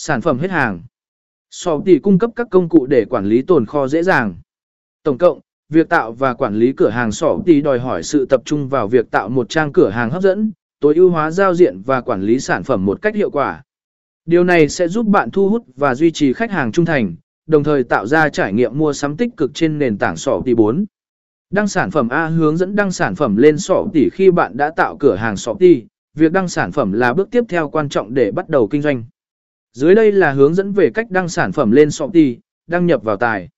Sản phẩm hết hàng. So tỷ cung cấp các công cụ để quản lý tồn kho dễ dàng. Tổng cộng, việc tạo và quản lý cửa hàng sỏ tỷ đòi hỏi sự tập trung vào việc tạo một trang cửa hàng hấp dẫn, tối ưu hóa giao diện và quản lý sản phẩm một cách hiệu quả. Điều này sẽ giúp bạn thu hút và duy trì khách hàng trung thành, đồng thời tạo ra trải nghiệm mua sắm tích cực trên nền tảng sỏ tỷ 4. Đăng sản phẩm A hướng dẫn đăng sản phẩm lên sỏ tỷ khi bạn đã tạo cửa hàng sỏ tỷ. Việc đăng sản phẩm là bước tiếp theo quan trọng để bắt đầu kinh doanh. Dưới đây là hướng dẫn về cách đăng sản phẩm lên Shopee, đăng nhập vào tài.